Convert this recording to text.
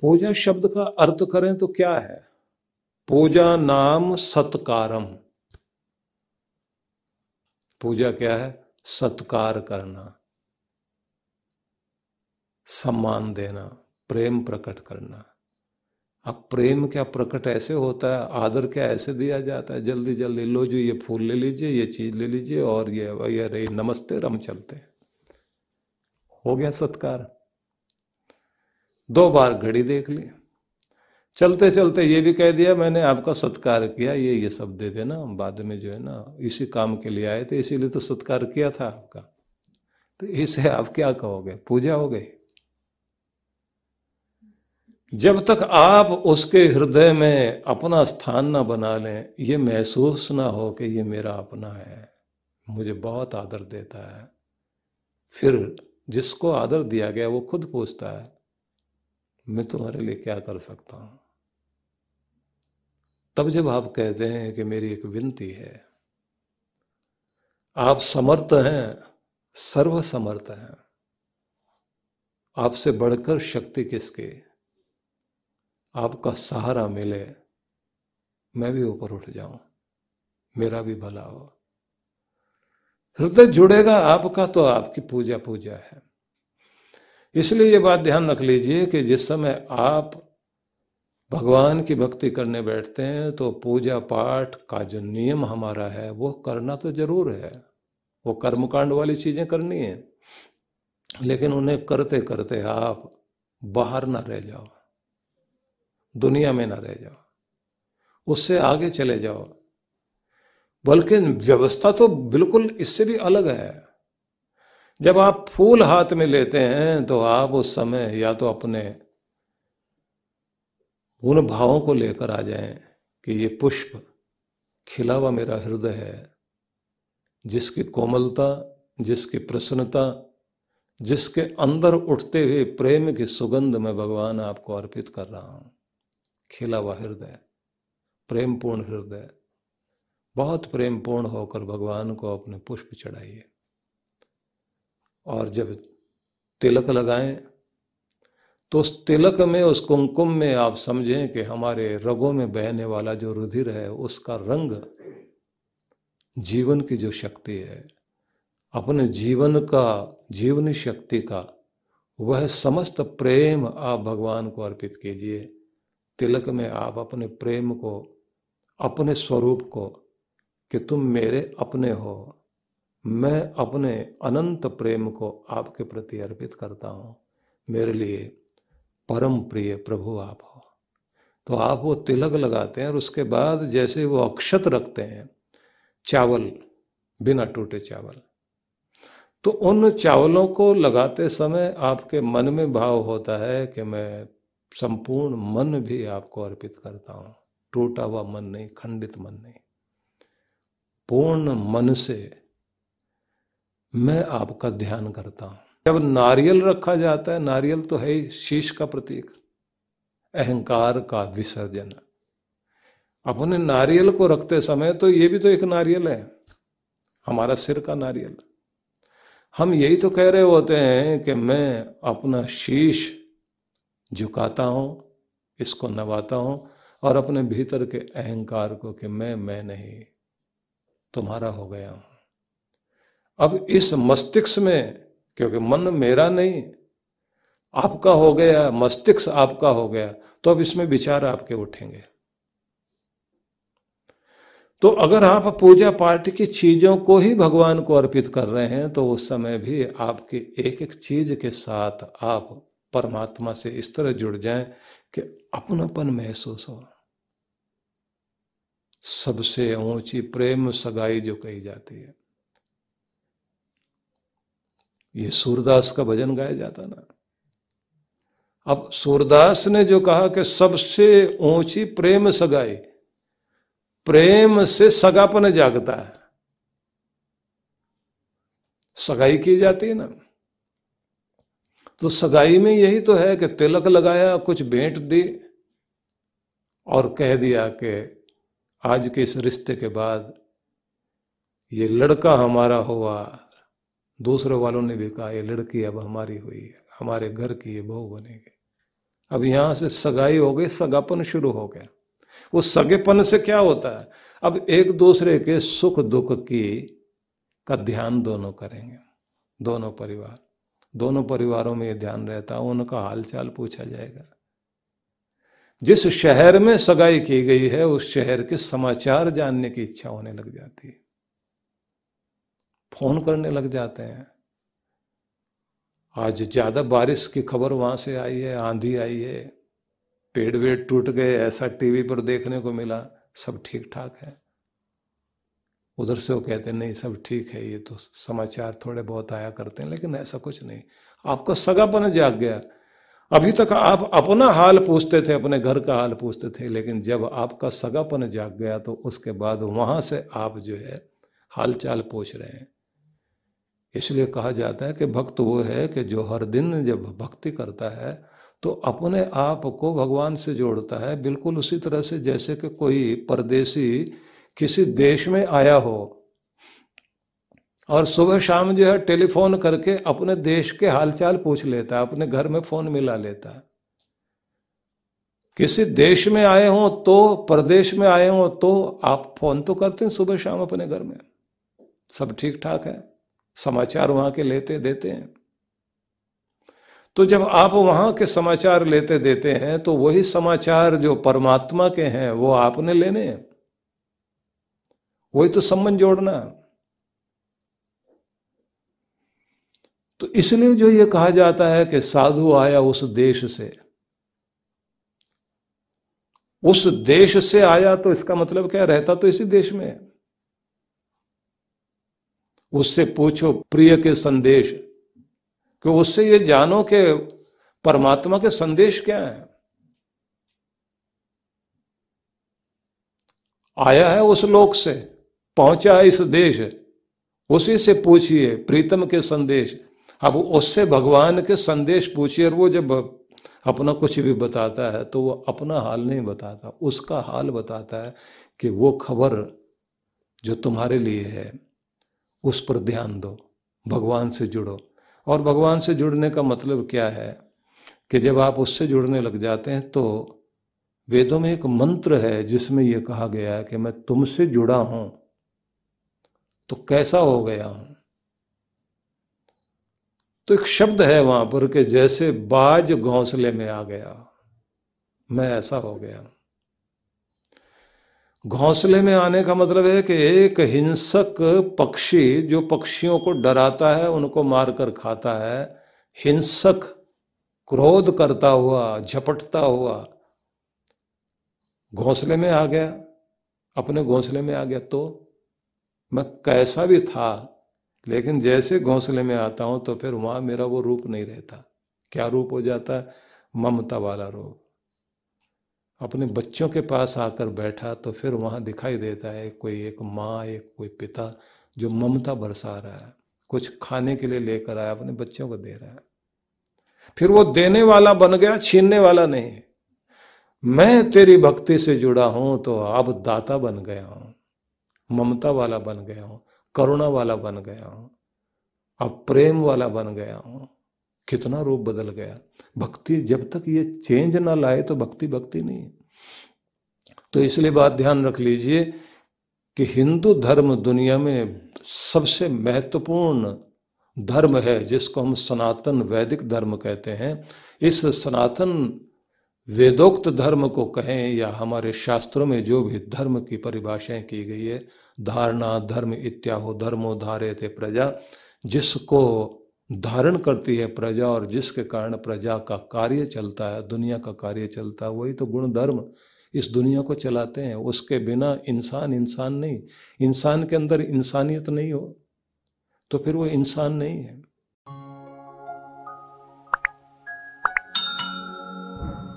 पूजा शब्द का अर्थ करें तो क्या है? पूजा नाम सत्कारम। पूजा क्या है? सत्कार करना, सम्मान देना, प्रेम प्रकट करना। अब प्रेम क्या प्रकट ऐसे होता है? आदर क्या ऐसे दिया जाता है? जल्दी जल्दी लो जो, ये फूल ले लीजिए, ये चीज़ ले लीजिए, और ये ये रही, नमस्ते, रम चलते। हो गया सत्कार। दो बार घड़ी देख ली। चलते चलते ये भी कह दिया, मैंने आपका सत्कार किया, ये ये सब दे देना बाद में जो है ना, इसी काम के लिए आए थे, इसीलिए तो सत्कार किया था आपका। तो इसे आप क्या कहोगे? पूजा हो गई। जब तक आप उसके हृदय में अपना स्थान ना बना लें, ये महसूस ना हो कि ये मेरा अपना है, मुझे बहुत आदर देता है। फिर जिसको आदर दिया गया, वो खुद पूछता है मैं तुम्हारे लिए क्या कर सकता हूँ? तब जब आप कहते हैं कि मेरी एक विनती है, आप समर्थ हैं सर्व समर्थ हैं। आपसे बढ़कर शक्ति किसके? आपका सहारा मिले, मैं भी ऊपर उठ जाऊँ, मेरा भी भला हो। हृदय जुड़ेगा आपका तो आपकी पूजा पूजा है। इसलिए ये बात ध्यान रख लीजिए कि जिस समय आप भगवान की भक्ति करने बैठते हैं तो पूजा पाठ का जो नियम हमारा है, वो करना तो ज़रूर है। वो कर्मकांड वाली चीज़ें करनी है। लेकिन उन्हें करते करते आप बाहर ना रह जाओ। दुनिया में ना रह जाओ। उससे आगे चले जाओ। बल्कि व्यवस्था तो बिल्कुल इससे भी अलग है। जब आप फूल हाथ में लेते हैं तो आप उस समय या तो अपने उन भावों को लेकर आ जाएँ कि ये पुष्प खिला हुआ मेरा हृदय है। जिसकी कोमलता, जिसकी प्रसन्नता, जिसके अंदर उठते हुए प्रेम की सुगंध में भगवान आपको अर्पित कर रहा हूँ। खिला हुआ हृदय प्रेम पूर्ण हृदय, बहुत प्रेम पूर्ण होकर भगवान को अपने पुष्प चढ़ाइए। और जब तिलक लगाएँ तो उस तिलक में, उस कुमकुम में आप समझें कि हमारे रगों में बहने वाला जो रुधिर है, उसका रंग जीवन की जो शक्ति है, अपने जीवन का, जीवनी शक्ति का, वह समस्त प्रेम आप भगवान को अर्पित कीजिए। तिलक में आप अपने प्रेम को, अपने स्वरूप को, कि तुम मेरे अपने हो मैं अपने अनंत प्रेम को आपके प्रति अर्पित करता हूँ। मेरे लिए परम प्रिय प्रभु आप हो। तो आप वो तिलक लगाते हैं और उसके बाद जैसे वो अक्षत रखते हैं, चावल, बिना टूटे चावल। तो उन चावलों को लगाते समय आपके मन में भाव होता है कि मैं संपूर्ण मन भी आपको अर्पित करता हूँ। टूटा हुआ मन नहीं, खंडित मन नहीं। पूर्ण मन से मैं आपका ध्यान करता हूँ। जब नारियल रखा जाता है, नारियल तो है शीश का प्रतीक, अहंकार का विसर्जन। अपने नारियल को रखते समय तो ये भी तो एक नारियल है, हमारा सिर का नारियल। हम यही तो कह रहे होते हैं कि मैं अपना शीश झुकाता हूँ, इसको नवाता हूँ और अपने भीतर के अहंकार को कि मैं मैं नहीं, तुम्हारा हो गया हूँ। अब इस मस्तिष्क में, क्योंकि मन मेरा नहीं, आपका हो गया, मस्तिष्क आपका हो गया तो अब इसमें विचार आपके उठेंगे। तो अगर आप पूजा पाठ की चीज़ों को ही भगवान को अर्पित कर रहे हैं तो उस समय भी आपकी एक एक चीज़ के साथ आप परमात्मा से इस तरह जुड़ जाएँ कि अपनापन महसूस हो। सबसे ऊँची प्रेम सगाई जो कही जाती है। ये सूरदास का भजन गाया जाता ना। अब सूरदास ने जो कहा कि सबसे ऊँची प्रेम सगाई, प्रेम से सगापन जागता है। सगाई की जाती है ना। तो सगाई में यही तो है कि तिलक लगाया, कुछ भेंट दी और कह दिया कि आज के इस रिश्ते के बाद ये लड़का हमारा हुआ दूसरे वालों ने भी कहा, ये लड़की अब हमारी हुई है, हमारे घर की ये बहू बनेगी। अब यहाँ से सगाई हो गई, सगापन शुरू हो गया। उस सगेपन से क्या होता है? अब एक दूसरे के सुख दुख की, का ध्यान दोनों करेंगे, दोनों परिवार। दोनों परिवारों में ये ध्यान रहता है, उनका हालचाल पूछा जाएगा। जिस शहर में सगाई की गई है, उस शहर के समाचार जानने की इच्छा होने लग जाती है। फ़ोन करने लग जाते हैं। आज ज़्यादा बारिश की खबर वहाँ से आई है, आंधी आई है, पेड़ वेड़ टूट गए, ऐसा टीवी पर देखने को मिला, सब ठीक ठाक है। उधर से वो कहते नहीं, सब ठीक है, ये तो समाचार थोड़े बहुत आया करते हैं, लेकिन ऐसा कुछ नहीं। आपका सगापन जाग गया। अभी तक आप अपना हाल पूछते थे, अपने घर का हाल पूछते थे, लेकिन जब आपका सगापन जाग गया तो उसके बाद वहाँ से आप जो है हाल चाल पूछ रहे हैं। इसलिए कहा जाता है कि भक्त वो है कि जो हर दिन जब भक्ति करता है तो अपने आप को भगवान से जोड़ता है। बिल्कुल उसी तरह से जैसे कि कोई परदेसी किसी देश में आया हो और सुबह शाम जो है टेलीफोन करके अपने देश के हालचाल पूछ लेता है, अपने घर में फ़ोन मिला लेता है। किसी देश में आए हो तो प्रदेश में आए हो तो आप फ़ोन तो करते हैं सुबह शाम अपने घर में। सब ठीक ठाक है। समाचार वहाँ के लेते देते हैं। तो जब आप वहाँ के समाचार लेते देते हैं तो वही समाचार जो परमात्मा के हैं, वो आपने लेने हैं। वही तो संबंध जोड़ना। तो इसलिए जो ये कहा जाता है कि साधु आया उस देश से। उस देश से आया तो इसका मतलब क्या? रहता तो इसी देश में। उससे पूछो, प्रिय के संदेश। कि उससे ये जानो कि परमात्मा के संदेश क्या है? आया है उस लोक से, पहुँचा है इस देश। उसी से पूछिए, प्रीतम के संदेश। अब उससे भगवान के संदेश पूछिए, और वो जब अपना कुछ भी बताता है तो वो अपना हाल नहीं बताता। उसका हाल बताता है कि वो खबर जो तुम्हारे लिए है उस पर ध्यान दो, भगवान से जुड़ो। और भगवान से जुड़ने का मतलब क्या है कि जब आप उससे जुड़ने लग जाते हैं तो वेदों में एक मंत्र है जिसमें यह कहा गया है कि मैं तुमसे जुड़ा हूँ तो कैसा हो गया हूँ? तो एक शब्द है वहाँ पर कि जैसे बाज घोंसले में आ गया, मैं ऐसा हो गया घोंसले में आने का मतलब है कि एक हिंसक पक्षी जो पक्षियों को डराता है, उनको मारकर खाता है, हिंसक क्रोध करता हुआ, झपटता हुआ, घोंसले में आ गया। अपने घोंसले में आ गया तो मैं कैसा भी था, लेकिन जैसे घोंसले में आता हूँ तो फिर वहाँ मेरा वो रूप नहीं रहता। क्या रूप हो जाता? है ममता वाला रूप। अपने बच्चों के पास आकर बैठा तो फिर वहाँ दिखाई देता है, कोई एक माँ, एक कोई पिता जो ममता बरसा रहा है, कुछ खाने के लिए लेकर आया, अपने बच्चों को दे रहा है। फिर वो देने वाला बन गया, छीनने वाला नहीं। मैं तेरी भक्ति से जुड़ा हूँ तो अब दाता बन गया हूँ, ममता वाला बन गया हूँ, करुणा वाला बन गया हूँ अब प्रेम वाला बन गया हूँ। कितना रूप बदल गया। भक्ति जब तक ये चेंज ना लाए तो भक्ति भक्ति नहीं है। तो इसलिए बात ध्यान रख लीजिए कि हिंदू धर्म दुनिया में सबसे महत्वपूर्ण धर्म है, जिसको हम सनातन वैदिक धर्म कहते हैं। इस सनातन वेदोक्त धर्म को कहें या हमारे शास्त्रों में जो भी धर्म की परिभाषाएँ की गई है, धारणा, धर्म इत्याहो धर्मो धारे थे प्रजा, जिसको धारण करती है प्रजा और जिसके कारण प्रजा का कार्य चलता है, दुनिया का कार्य चलता है, वही तो गुण धर्म इस दुनिया को चलाते हैं। उसके बिना इंसान इंसान नहीं, इंसान के अंदर इंसानियत नहीं हो तो फिर वो इंसान नहीं है।